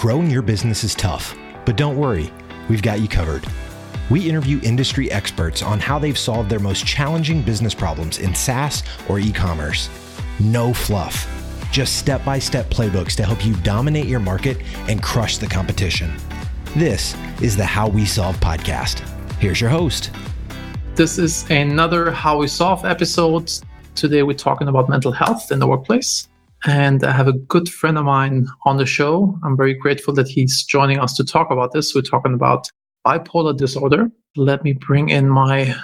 Growing your business is tough, but don't worry, we've got you covered. We interview industry experts on how they've solved their most challenging business problems in SaaS or e commerce. No fluff, just step by step playbooks to help you dominate your market and crush the competition. This is the How We Solve podcast. Here's your host. This is another How We Solve episode. Today we're talking about mental health in the workplace. And I have a good friend of mine on the show. I'm very grateful that he's joining us to talk about this. We're talking about bipolar disorder. Let me bring in my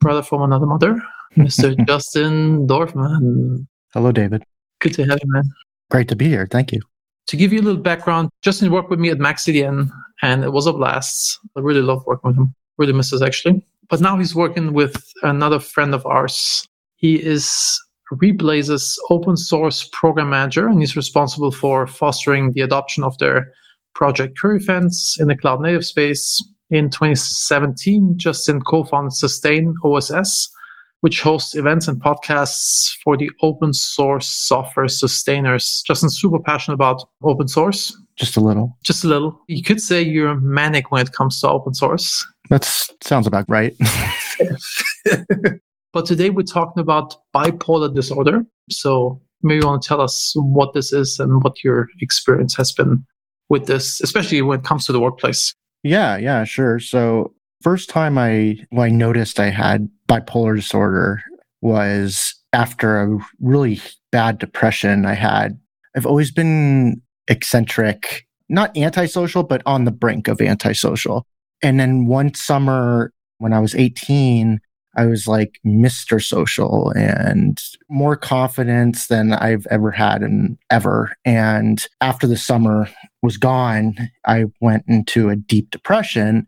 brother from another mother, Mr. Justin Dorfman. Hello, David. Good to have you, man. Great to be here. Thank you. To give you a little background, Justin worked with me at MaxCDN and it was a blast. I really love working with him. Really miss us actually. But now he's working with another friend of ours. He is Reblaze's open source program manager, and he's responsible for fostering the adoption of their project Curiefense in the cloud native space. In 2017, Justin co-founded Sustain OSS, which hosts events and podcasts for the open source software sustainers. Justin's super passionate about open source. Just a little. Just a little. You could say you're manic when it comes to open source. That sounds about right. But today we're talking about bipolar disorder. So maybe you want to tell us what this is and what your experience has been with this, especially when it comes to the workplace. Yeah, yeah, sure. So first time I well, I noticed I had bipolar disorder was after a really bad depression I had. I've always been eccentric, not antisocial, but on the brink of antisocial. And then one summer when I was 18, I was like Mr. Social and more confidence than I've ever had in ever. And after the summer was gone, I went into a deep depression.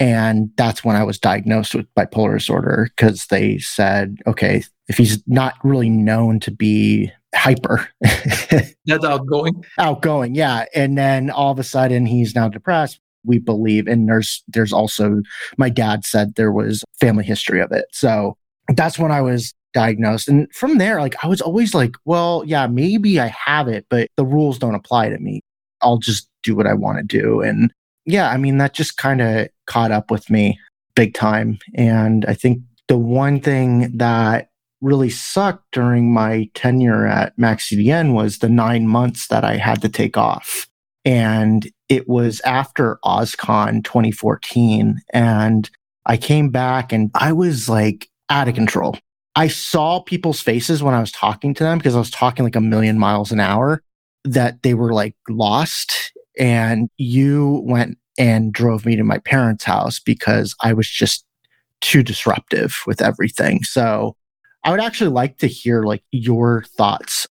And that's when I was diagnosed with bipolar disorder because they said, okay, if he's not really known to be hyper. That's outgoing. outgoing, yeah. And then all of a sudden he's now depressed we believe. And there's there's also my dad said there was family history of it. So that's when I was diagnosed. And from there, like I was always like, well, yeah, maybe I have it, but the rules don't apply to me. I'll just do what I want to do. And yeah, I mean, that just kind of caught up with me big time. And I think the one thing that really sucked during my tenure at MaxCDN was the nine months that I had to take off. And it was after OSCON 2014. And I came back and I was like out of control. I saw people's faces when I was talking to them because I was talking like a million miles an hour that they were like lost. And you went and drove me to my parents' house because I was just too disruptive with everything. So I would actually like to hear like your thoughts.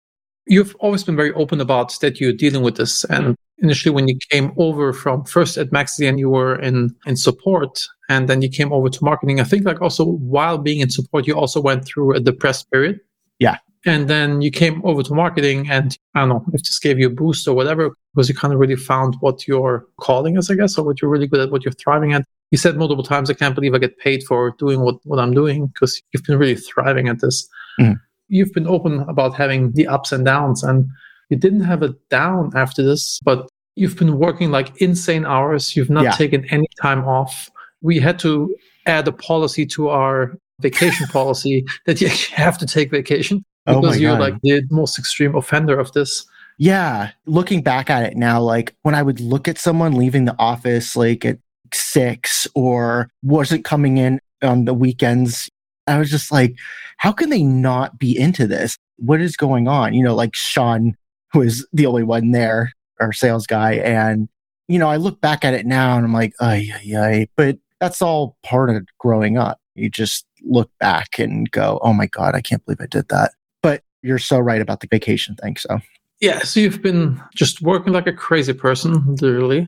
You've always been very open about that you're dealing with this and initially when you came over from first at MaxCDN you were in in support and then you came over to marketing. I think like also while being in support you also went through a depressed period. Yeah. And then you came over to marketing and i don't know if this gave you a boost or whatever because you kind of really found what your calling is i guess or what you're really good at what you're thriving at. You said multiple times i can't believe i get paid for doing what, what i'm doing because you've been really thriving at this. Mm. You've been open about having the ups and downs and you didn't have a down after this, but you've been working like insane hours. You've not yeah. taken any time off. We had to add a policy to our vacation policy that you have to take vacation oh because oh you're God. like the most extreme offender of this. Yeah. Looking back at it now, like when I would look at someone leaving the office like at six or wasn't coming in on the weekends, I was just like, how can they not be into this? What is going on? You know, like Sean was the only one there, our sales guy. And, you know, I look back at it now and I'm like, ay, ay, ay. But that's all part of growing up. You just look back and go, oh my God, I can't believe I did that. But you're so right about the vacation thing. So, yeah. So you've been just working like a crazy person, literally.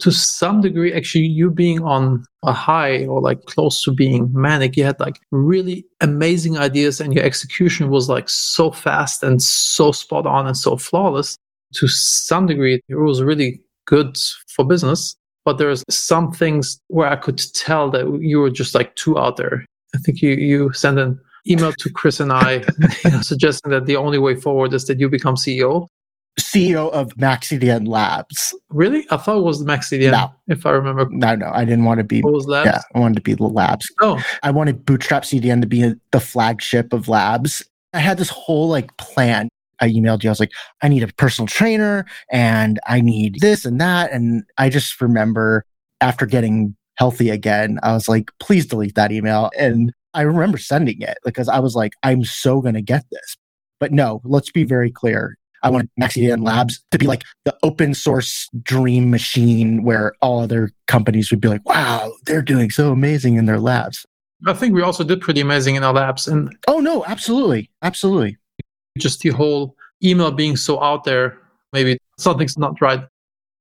To some degree, actually, you being on a high or like close to being manic, you had like really amazing ideas and your execution was like so fast and so spot on and so flawless to some degree, it was really good for business. But there's some things where I could tell that you were just like too out there. I think you, you sent an email to Chris and I you know, suggesting that the only way forward is that you become CEO. CEO of MaxCDN Labs. Really? I thought it was MaxCDN, No. if I remember. No, no, I didn't want to be. What was Labs? Yeah, I wanted to be the labs. Oh, I wanted Bootstrap CDN to be the flagship of labs. I had this whole like plan. I emailed you. I was like, I need a personal trainer and I need this and that. And I just remember after getting healthy again, I was like, please delete that email. And I remember sending it because I was like, I'm so going to get this. But no, let's be very clear. I want MaxCDN Labs to be like the open source dream machine where all other companies would be like, wow, they're doing so amazing in their labs. I think we also did pretty amazing in our labs. And Oh no, absolutely. Absolutely. just the whole email being so out there, maybe something's not right.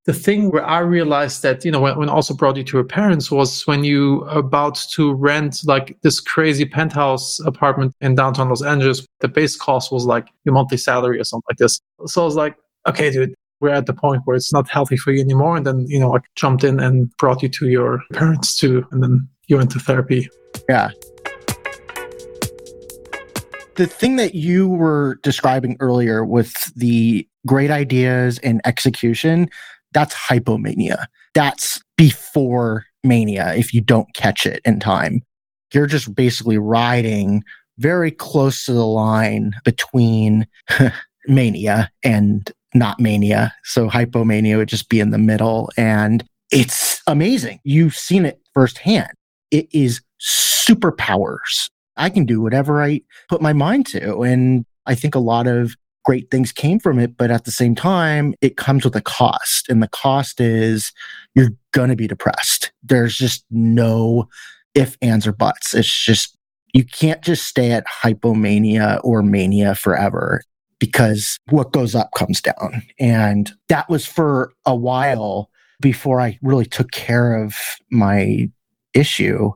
The thing where I realized that, you know, when, when also brought you to your parents was when you about to rent like this crazy penthouse apartment in downtown Los Angeles. The base cost was like your monthly salary or something like this. So I was like, okay, dude, we're at the point where it's not healthy for you anymore. And then, you know, I jumped in and brought you to your parents too. And then you went to therapy. Yeah. The thing that you were describing earlier with the great ideas and execution, that's hypomania. That's before mania if you don't catch it in time. You're just basically riding very close to the line between mania and not mania. So hypomania would just be in the middle. And it's amazing. You've seen it firsthand. It is superpowers. I can do whatever I put my mind to. And I think a lot of great things came from it. But at the same time, it comes with a cost. And the cost is you're going to be depressed. There's just no if, ands, or buts. It's just, you can't just stay at hypomania or mania forever because what goes up comes down. And that was for a while before I really took care of my issue.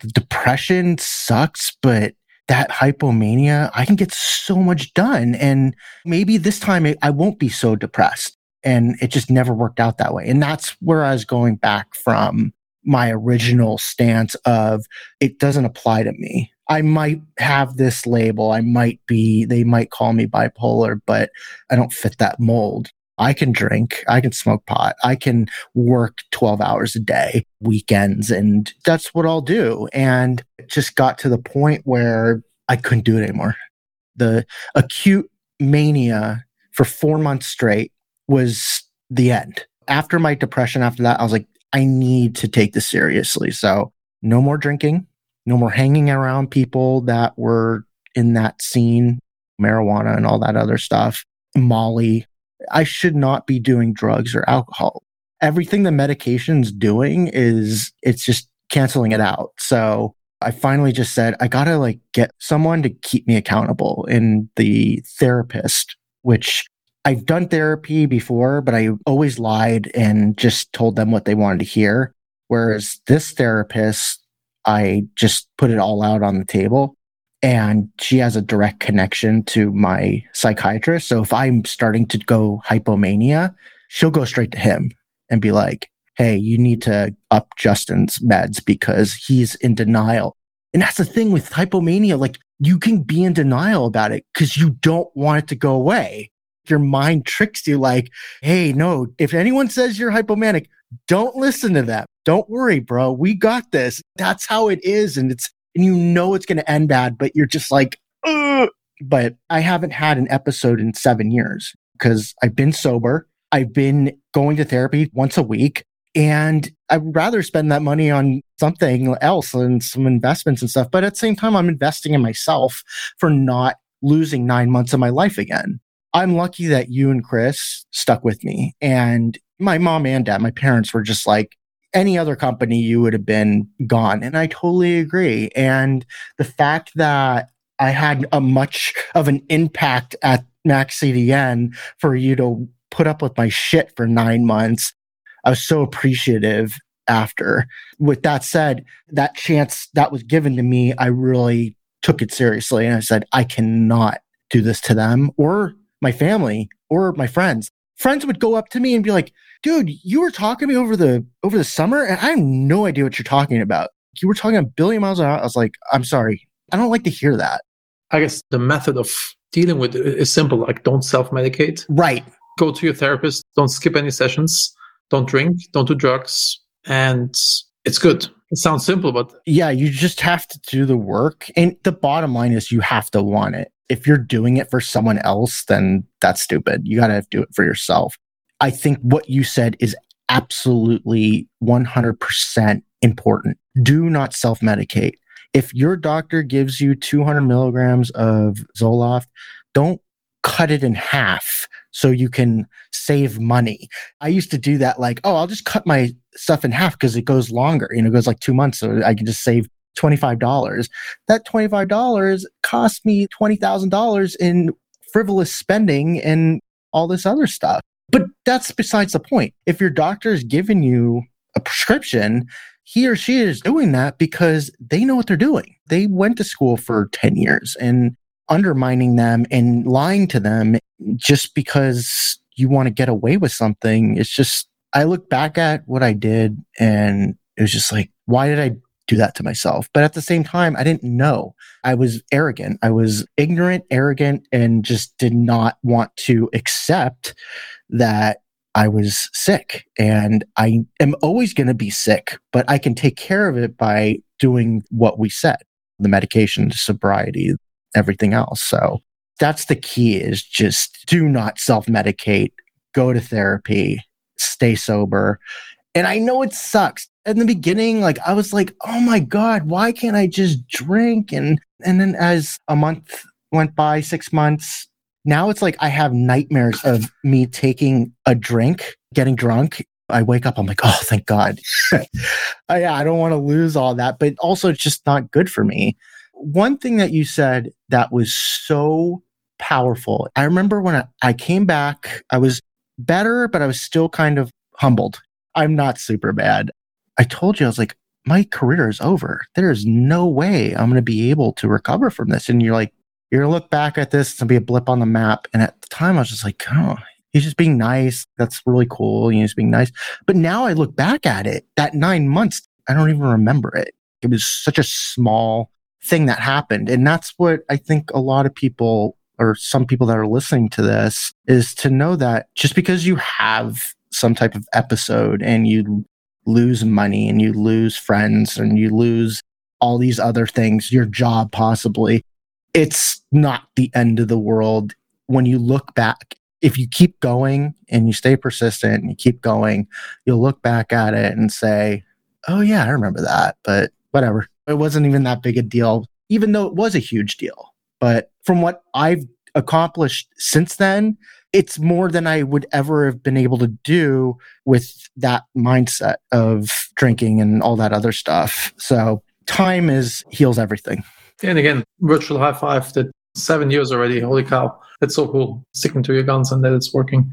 The depression sucks, but that hypomania, I can get so much done. And maybe this time I won't be so depressed. And it just never worked out that way. And that's where I was going back from my original stance of it doesn't apply to me. I might have this label. I might be, they might call me bipolar, but I don't fit that mold. I can drink, I can smoke pot, I can work 12 hours a day, weekends, and that's what I'll do. And it just got to the point where I couldn't do it anymore. The acute mania for four months straight was the end. After my depression, after that, I was like, I need to take this seriously. So, no more drinking, no more hanging around people that were in that scene, marijuana and all that other stuff, Molly. I should not be doing drugs or alcohol. Everything the medication's doing is it's just canceling it out. So I finally just said, I gotta like get someone to keep me accountable in the therapist, which I've done therapy before, but I always lied and just told them what they wanted to hear. Whereas this therapist, I just put it all out on the table and she has a direct connection to my psychiatrist. So if I'm starting to go hypomania, she'll go straight to him and be like, Hey, you need to up Justin's meds because he's in denial. And that's the thing with hypomania. Like you can be in denial about it because you don't want it to go away. Your mind tricks you like, Hey, no, if anyone says you're hypomanic, don't listen to them. Don't worry, bro. We got this. That's how it is. And it's, and you know it's going to end bad, but you're just like, Ugh. but I haven't had an episode in seven years because I've been sober. I've been going to therapy once a week and I'd rather spend that money on something else and some investments and stuff. But at the same time, I'm investing in myself for not losing nine months of my life again. I'm lucky that you and Chris stuck with me and my mom and dad, my parents were just like, any other company, you would have been gone. And I totally agree. And the fact that I had a much of an impact at Max CDN for you to put up with my shit for nine months, I was so appreciative after. With that said, that chance that was given to me, I really took it seriously. And I said, I cannot do this to them or my family or my friends. Friends would go up to me and be like, dude, you were talking to me over the over the summer, and I have no idea what you're talking about. You were talking a billion miles an hour. I was like, I'm sorry. I don't like to hear that. I guess the method of dealing with it is simple, like don't self medicate. Right. go to your therapist, don't skip any sessions, don't drink, don't do drugs, and it's good. It sounds simple, but yeah, you just have to do the work. And the bottom line is you have to want it. If you're doing it for someone else, then that's stupid. You got to do it for yourself. I think what you said is absolutely 100% important. Do not self medicate. If your doctor gives you 200 milligrams of Zoloft, don't cut it in half so you can save money. I used to do that like, oh, I'll just cut my stuff in half because it goes longer. You know, it goes like two months, so I can just save $25. That $25 cost me $20,000 in frivolous spending and all this other stuff. But that's besides the point. If your doctor is giving you a prescription, he or she is doing that because they know what they're doing. They went to school for 10 years and undermining them and lying to them just because you want to get away with something. It's just, I look back at what I did and it was just like, why did I do that to myself? But at the same time, I didn't know. I was arrogant. I was ignorant, arrogant, and just did not want to accept that I was sick and I am always going to be sick, but I can take care of it by doing what we said the medication, sobriety, everything else. So that's the key is just do not self medicate, go to therapy, stay sober. And I know it sucks. In the beginning, like I was like, oh my God, why can't I just drink? And and then as a month went by, six months, now it's like I have nightmares of me taking a drink, getting drunk. I wake up, I'm like, oh, thank God. I, I don't want to lose all that, but also it's just not good for me. One thing that you said that was so powerful. I remember when I, I came back, I was better, but I was still kind of humbled. I'm not super bad. I told you, I was like, my career is over. There's no way I'm going to be able to recover from this. And you're like, you're gonna look back at this and be a blip on the map. And at the time, I was just like, oh, he's just being nice. That's really cool. You know, he's being nice. But now I look back at it, that nine months, I don't even remember it. It was such a small thing that happened. And that's what I think a lot of people or some people that are listening to this is to know that just because you have some type of episode and you lose money and you lose friends and you lose all these other things, your job possibly, it's not the end of the world when you look back. If you keep going and you stay persistent and you keep going, you'll look back at it and say, Oh, yeah, I remember that, but whatever. It wasn't even that big a deal, even though it was a huge deal. But from what I've accomplished since then, it's more than I would ever have been able to do with that mindset of drinking and all that other stuff. So time is heals everything. And again, virtual high five that seven years already. Holy cow. That's so cool. Sticking to your guns and that it's working.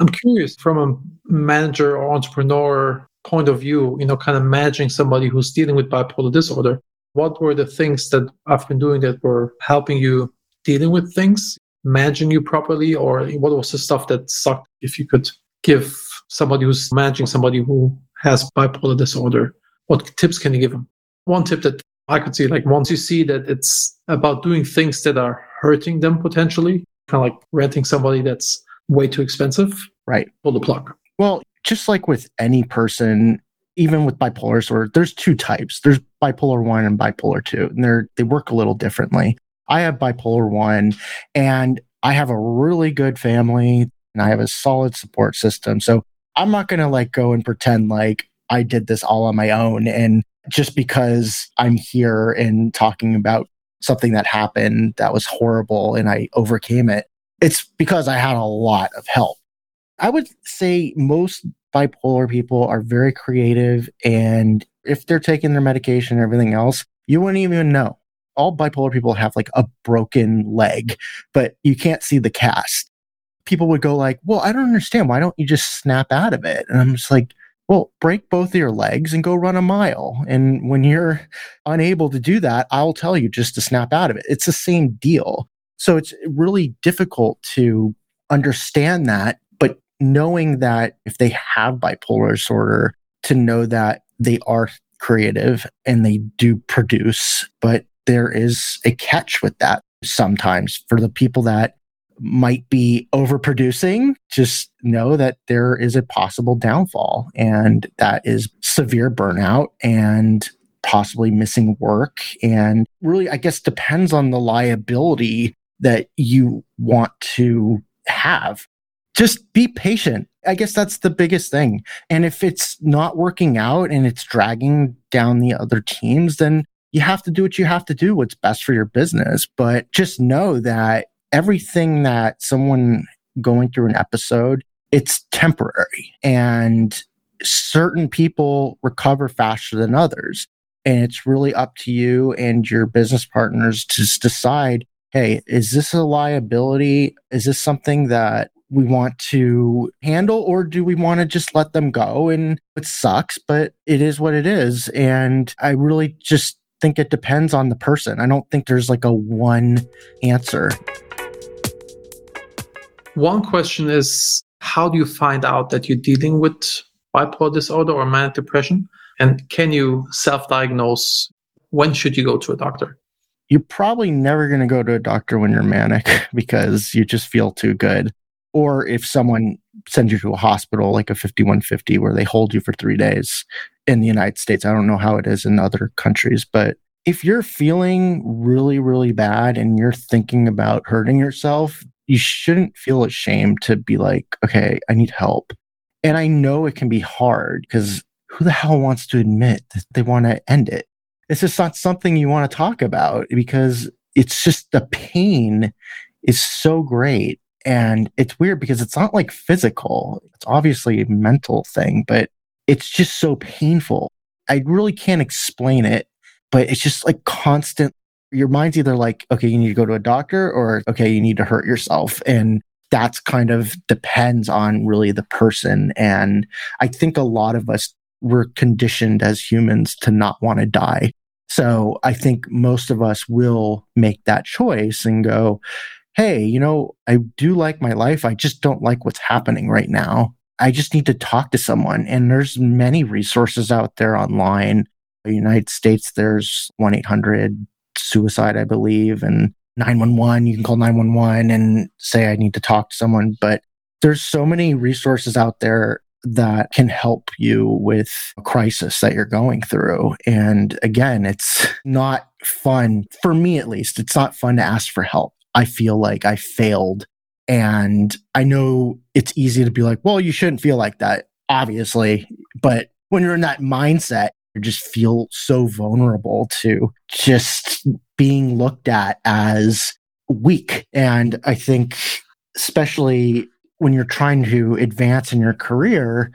I'm curious from a manager or entrepreneur point of view, you know, kind of managing somebody who's dealing with bipolar disorder. What were the things that I've been doing that were helping you dealing with things, managing you properly, or what was the stuff that sucked? If you could give somebody who's managing somebody who has bipolar disorder, what tips can you give them? One tip that I could see like once you see that it's about doing things that are hurting them potentially, kind of like renting somebody that's way too expensive, right? Pull the plug. Well, just like with any person, even with bipolar disorder, there's two types. There's bipolar one and bipolar two, and they're they work a little differently. I have bipolar one, and I have a really good family, and I have a solid support system. So I'm not gonna like go and pretend like I did this all on my own and just because I'm here and talking about something that happened that was horrible and I overcame it. It's because I had a lot of help. I would say most bipolar people are very creative. And if they're taking their medication and everything else, you wouldn't even know. All bipolar people have like a broken leg, but you can't see the cast. People would go like, well, I don't understand. Why don't you just snap out of it? And I'm just like, well, break both of your legs and go run a mile. And when you're unable to do that, I'll tell you just to snap out of it. It's the same deal. So it's really difficult to understand that, but knowing that if they have bipolar disorder, to know that they are creative and they do produce, but there is a catch with that sometimes for the people that might be overproducing, just know that there is a possible downfall and that is severe burnout and possibly missing work. And really, I guess, depends on the liability that you want to have. Just be patient. I guess that's the biggest thing. And if it's not working out and it's dragging down the other teams, then you have to do what you have to do, what's best for your business. But just know that everything that someone going through an episode, it's temporary. And certain people recover faster than others. And it's really up to you and your business partners to decide hey, is this a liability? Is this something that we want to handle or do we want to just let them go? And it sucks, but it is what it is. And I really just think it depends on the person. I don't think there's like a one answer. One question is how do you find out that you're dealing with bipolar disorder or manic depression? And can you self diagnose? When should you go to a doctor? You're probably never going to go to a doctor when you're manic because you just feel too good. Or if someone sends you to a hospital like a 5150 where they hold you for three days in the United States. I don't know how it is in other countries, but if you're feeling really, really bad and you're thinking about hurting yourself, you shouldn't feel ashamed to be like, okay, I need help. And I know it can be hard because who the hell wants to admit that they want to end it? It's just not something you want to talk about because it's just the pain is so great. And it's weird because it's not like physical. It's obviously a mental thing, but it's just so painful. I really can't explain it, but it's just like constant. Your mind's either like, okay, you need to go to a doctor or, okay, you need to hurt yourself. And that's kind of depends on really the person. And I think a lot of us were conditioned as humans to not want to die. So I think most of us will make that choice and go, Hey, you know, I do like my life. I just don't like what's happening right now. I just need to talk to someone. And there's many resources out there online. The United States, there's 1 800 suicide, I believe, and 911. You can call 911 and say, I need to talk to someone. But there's so many resources out there that can help you with a crisis that you're going through. And again, it's not fun for me, at least. It's not fun to ask for help. I feel like I failed. And I know it's easy to be like, well, you shouldn't feel like that, obviously. But when you're in that mindset, just feel so vulnerable to just being looked at as weak. And I think, especially when you're trying to advance in your career,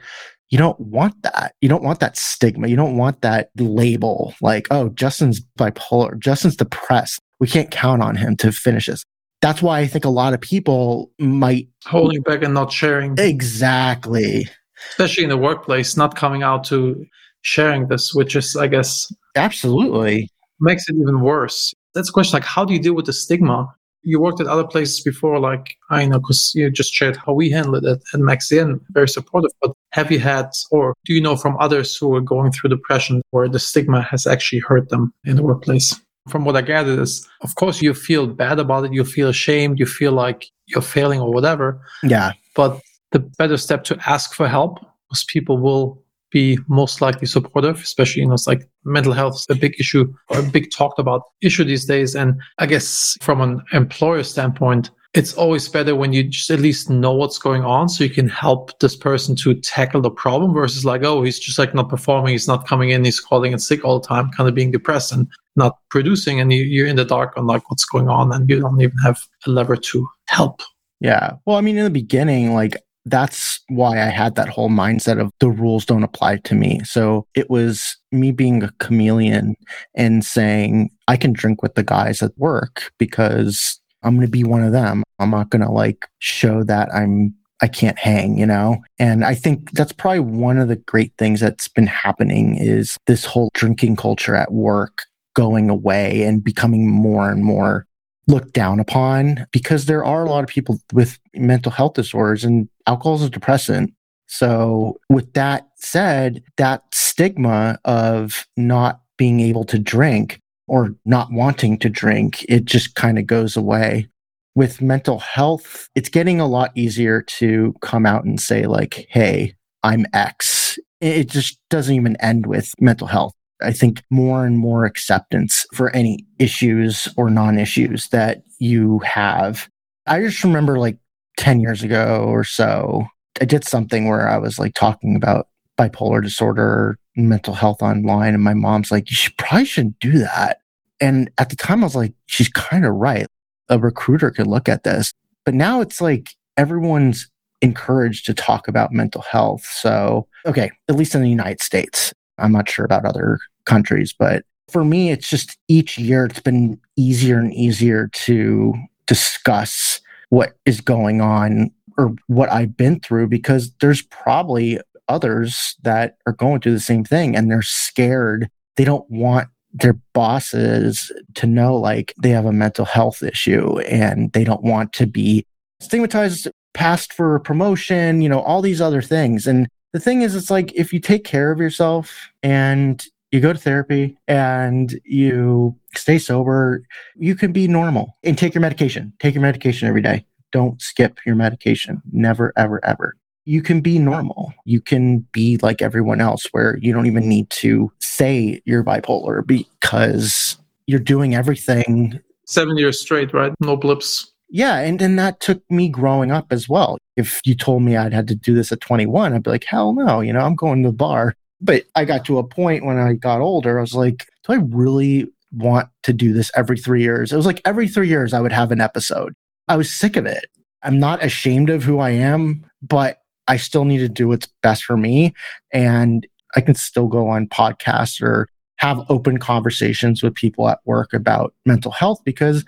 you don't want that. You don't want that stigma. You don't want that label like, oh, Justin's bipolar, Justin's depressed. We can't count on him to finish this. That's why I think a lot of people might holding back and not sharing. Exactly. Especially in the workplace, not coming out to sharing this, which is, I guess, absolutely makes it even worse. That's a question like, how do you deal with the stigma? you worked at other places before, like I know, because you just shared how we handle it at, at Maxian, very supportive. But have you had, or do you know from others who are going through depression where the stigma has actually hurt them in the workplace? From what I gathered is, of course, you feel bad about it, you feel ashamed, you feel like you're failing or whatever. Yeah. But the better step to ask for help, because people will be most likely supportive, especially, you know, it's like mental health is a big issue a big talked about issue these days. And I guess from an employer standpoint, it's always better when you just at least know what's going on so you can help this person to tackle the problem versus like, oh, he's just like not performing, he's not coming in, he's calling in sick all the time, kind of being depressed and not producing. And you, are in the dark on like what's going on and you don't even have a lever to help. Yeah. Well, I mean, in the beginning, like that's why I had that whole mindset of the rules don't apply to me. So it was me being a chameleon and saying, I can drink with the guys at work because I'm going to be one of them. I'm not going to like show that I'm I can't hang, you know? And I think that's probably one of the great things that's been happening is this whole drinking culture at work going away and becoming more and more looked down upon because there are a lot of people with mental health disorders and alcohol is a depressant. So, with that said, that stigma of not being able to drink or not wanting to drink, it just kind of goes away. with mental health, it's getting a lot easier to come out and say, like, hey, I'm X. It just doesn't even end with mental health. I think more and more acceptance for any issues or non issues that you have. I just remember like 10 years ago or so, I did something where I was like talking about bipolar disorder, mental health online. And my mom's like, you should, probably shouldn't do that. And at the time, I was like, she's kind of right. A recruiter could look at this. But now it's like everyone's encouraged to talk about mental health. So, okay, at least in the United States. I'm not sure about other countries, but for me, it's just each year it's been easier and easier to discuss what is going on or what I've been through because there's probably others that are going through the same thing and they're scared. They don't want their bosses to know like they have a mental health issue and they don't want to be stigmatized, passed for promotion, you know, all these other things. And the thing is, it's like if you take care of yourself and you go to therapy and you stay sober, you can be normal and take your medication. Take your medication every day. Don't skip your medication. Never, ever, ever. You can be normal. You can be like everyone else where you don't even need to say you're bipolar because you're doing everything. Seven years straight, right? No blips. Yeah. And then that took me growing up as well. If you told me I'd had to do this at 21, I'd be like, hell no, you know, I'm going to the bar. But I got to a point when I got older, I was like, do I really want to do this every three years? It was like every three years I would have an episode. I was sick of it. I'm not ashamed of who I am, but I still need to do what's best for me. And I can still go on podcasts or have open conversations with people at work about mental health because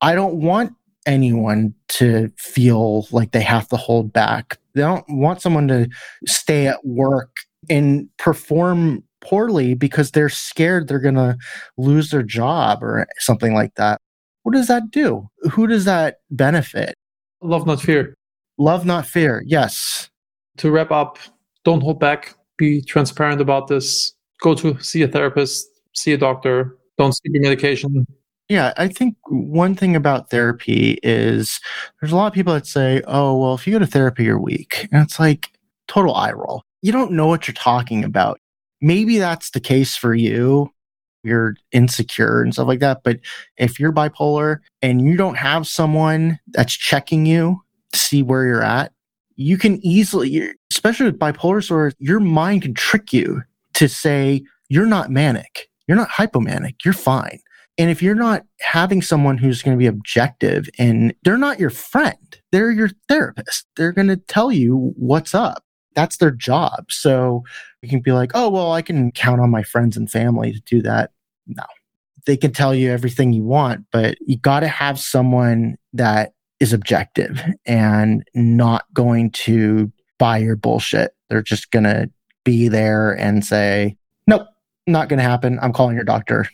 I don't want anyone to feel like they have to hold back. They don't want someone to stay at work and perform poorly because they're scared they're going to lose their job or something like that. What does that do? Who does that benefit? Love, not fear. Love, not fear. Yes. To wrap up, don't hold back. Be transparent about this. Go to see a therapist, see a doctor. Don't skip your medication. Yeah, I think one thing about therapy is there's a lot of people that say, oh, well, if you go to therapy, you're weak. And it's like total eye roll. You don't know what you're talking about. Maybe that's the case for you. You're insecure and stuff like that. But if you're bipolar and you don't have someone that's checking you to see where you're at, you can easily, especially with bipolar disorder, your mind can trick you to say, you're not manic. You're not hypomanic. You're fine. And if you're not having someone who's going to be objective and they're not your friend, they're your therapist, they're going to tell you what's up. That's their job. So you can be like, oh, well, I can count on my friends and family to do that. No, they can tell you everything you want, but you got to have someone that is objective and not going to buy your bullshit. They're just going to be there and say, nope, not going to happen. I'm calling your doctor.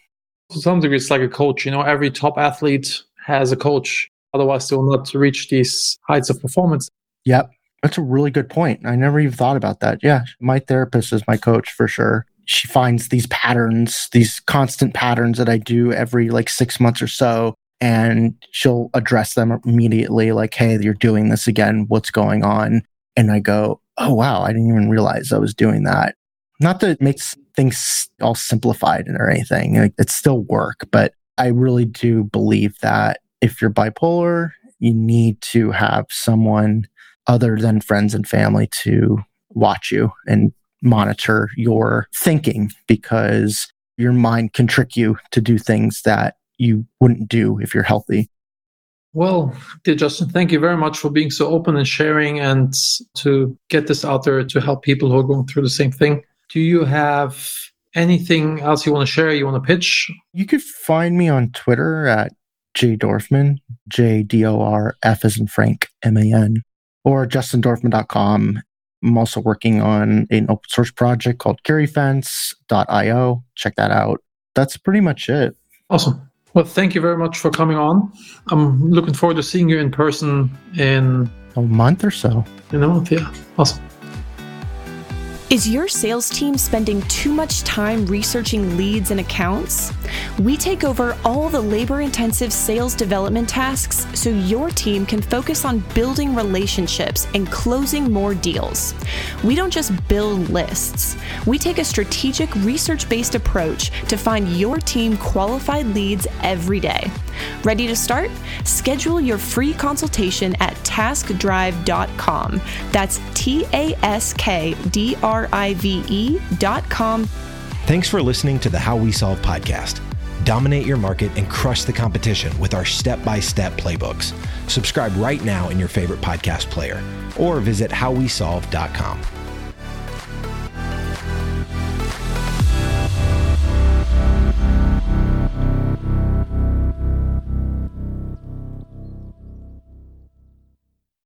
To some degree, it's like a coach. You know, every top athlete has a coach. Otherwise, they will not reach these heights of performance. Yep. That's a really good point. I never even thought about that. Yeah. My therapist is my coach for sure. She finds these patterns, these constant patterns that I do every like six months or so and she'll address them immediately like hey you're doing this again what's going on and i go oh wow i didn't even realize i was doing that not that it makes things all simplified and or anything like, it's still work but i really do believe that if you're bipolar you need to have someone other than friends and family to watch you and monitor your thinking because your mind can trick you to do things that you wouldn't do if you're healthy. Well, dear Justin, thank you very much for being so open and sharing and to get this out there to help people who are going through the same thing. Do you have anything else you want to share? You want to pitch? You could find me on Twitter at J Dorfman, J D O R F as in Frank, M A N, or justindorfman.com. I'm also working on an open source project called Curiefense.io. Check that out. That's pretty much it. Awesome. Well, thank you very much for coming on. I'm looking forward to seeing you in person in a month or so. In a month, yeah. Awesome. Is your sales team spending too much time researching leads and accounts? We take over all the labor intensive sales development tasks so your team can focus on building relationships and closing more deals. We don't just build lists, we take a strategic research based approach to find your team qualified leads every day. Ready to start? Schedule your free consultation at taskdrive.com. That's T A S K D R I V E dot com. Thanks for listening to the How We Solve podcast. Dominate your market and crush the competition with our step by step playbooks. Subscribe right now in your favorite podcast player or visit howwesolve.com.